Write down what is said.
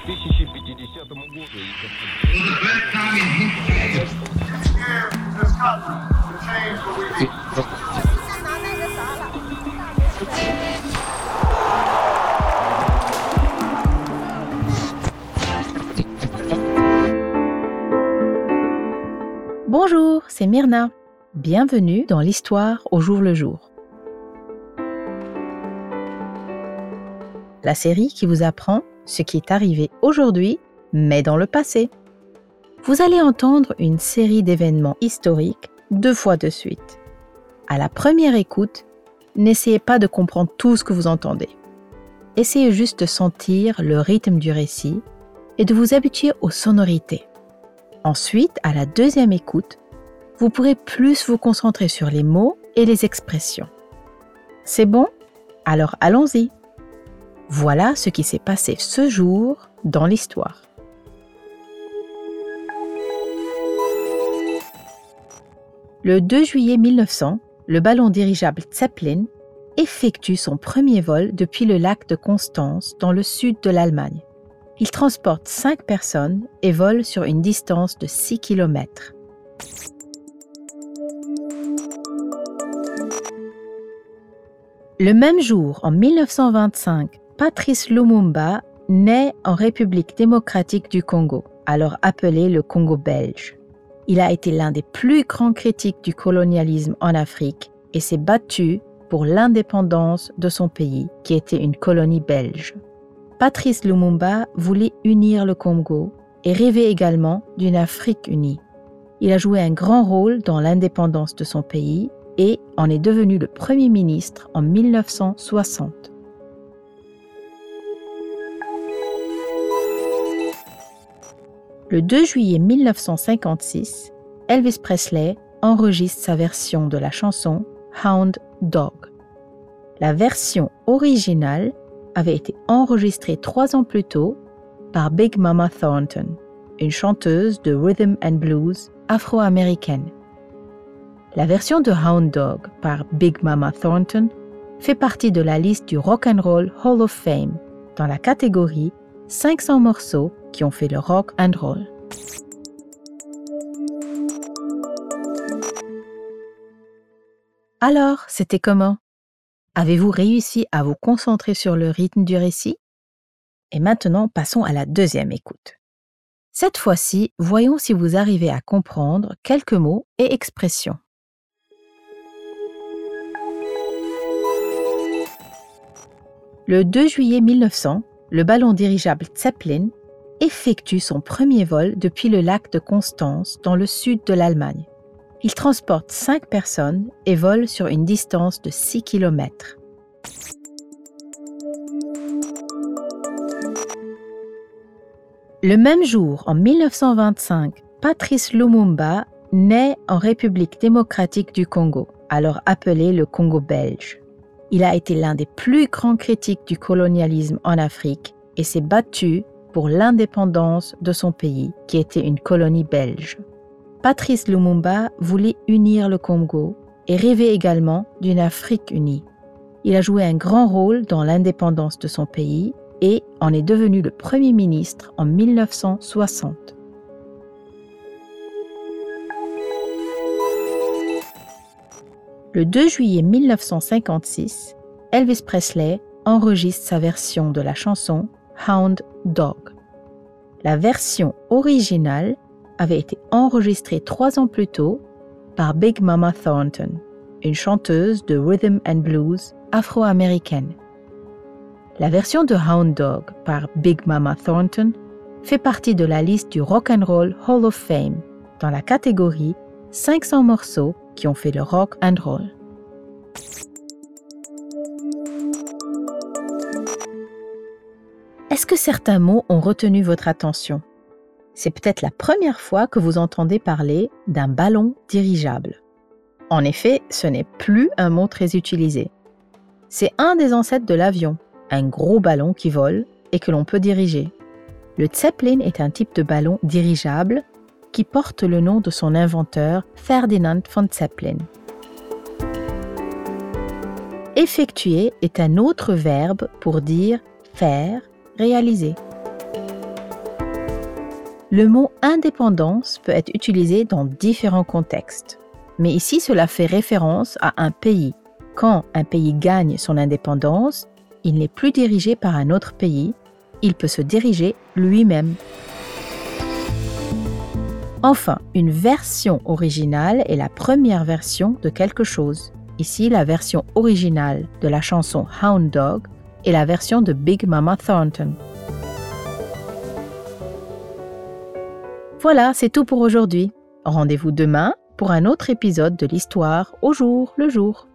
2050 году. Bonjour, c'est Myrna. Bienvenue dans l'histoire au jour le jour. La série qui vous apprend ce qui est arrivé aujourd'hui, mais dans le passé. Vous allez entendre une série d'événements historiques deux fois de suite. À la première écoute, n'essayez pas de comprendre tout ce que vous entendez. Essayez juste de sentir le rythme du récit et de vous habituer aux sonorités. Ensuite, à la deuxième écoute, vous pourrez plus vous concentrer sur les mots et les expressions. C'est bon? Alors allons-y. Voilà ce qui s'est passé ce jour dans l'histoire. Le 2 juillet 1900, le ballon dirigeable Zeppelin effectue son premier vol depuis le lac de Constance dans le sud de l'Allemagne. Il transporte 5 personnes et vole sur une distance de 6 km. Le même jour, en 1925, Patrice Lumumba naît en République démocratique du Congo, alors appelée le Congo belge. Il a été l'un des plus grands critiques du colonialisme en Afrique et s'est battu pour l'indépendance de son pays, qui était une colonie belge. Patrice Lumumba voulait unir le Congo et rêvait également d'une Afrique unie. Il a joué un grand rôle dans l'indépendance de son pays et en est devenu le Premier ministre en 1960. Le 2 juillet 1956, Elvis Presley enregistre sa version de la chanson Hound Dog. La version originale avait été enregistrée trois ans plus tôt par Big Mama Thornton, une chanteuse de rhythm and blues afro-américaine. La version de Hound Dog par Big Mama Thornton fait partie de la liste du Rock and Roll Hall of Fame dans la catégorie 500 morceaux qui ont fait le rock and roll. Alors, c'était comment? Avez-vous réussi à vous concentrer sur le rythme du récit? Et maintenant, passons à la deuxième écoute. Cette fois-ci, voyons si vous arrivez à comprendre quelques mots et expressions. Le 2 juillet 1900, le ballon dirigeable Zeppelin effectue son premier vol depuis le lac de Constance dans le sud de l'Allemagne. Il transporte 5 personnes et vole sur une distance de 6 km. Le même jour, en 1925, Patrice Lumumba naît en République démocratique du Congo, alors appelée le Congo belge. Il a été l'un des plus grands critiques du colonialisme en Afrique et s'est battu pour l'indépendance de son pays, qui était une colonie belge. Patrice Lumumba voulait unir le Congo et rêvait également d'une Afrique unie. Il a joué un grand rôle dans l'indépendance de son pays et en est devenu le Premier ministre en 1960. Le 2 juillet 1956, Elvis Presley enregistre sa version de la chanson Hound Dog. La version originale avait été enregistrée trois ans plus tôt par Big Mama Thornton, une chanteuse de rhythm and blues afro-américaine. La version de Hound Dog par Big Mama Thornton fait partie de la liste du Rock and Roll Hall of Fame dans la catégorie 500 morceaux qui ont fait le rock and roll. Est-ce que certains mots ont retenu votre attention C'est peut-être la première fois que vous entendez parler d'un ballon dirigeable. En effet, ce n'est plus un mot très utilisé. C'est un des ancêtres de l'avion, un gros ballon qui vole et que l'on peut diriger. Le Zeppelin est un type de ballon dirigeable qui porte le nom de son inventeur Ferdinand von Zeppelin. Effectuer est un autre verbe pour dire faire Le mot indépendance peut être utilisé dans différents contextes. Mais ici, cela fait référence à un pays. Quand un pays gagne son indépendance, il n'est plus dirigé par un autre pays, il peut se diriger lui-même. Enfin, une version originale est la première version de quelque chose. Ici, la version originale de la chanson Hound Dog et la version de Big Mama Thornton. Voilà, c'est tout pour aujourd'hui. Rendez-vous demain pour un autre épisode de l'histoire au jour le jour.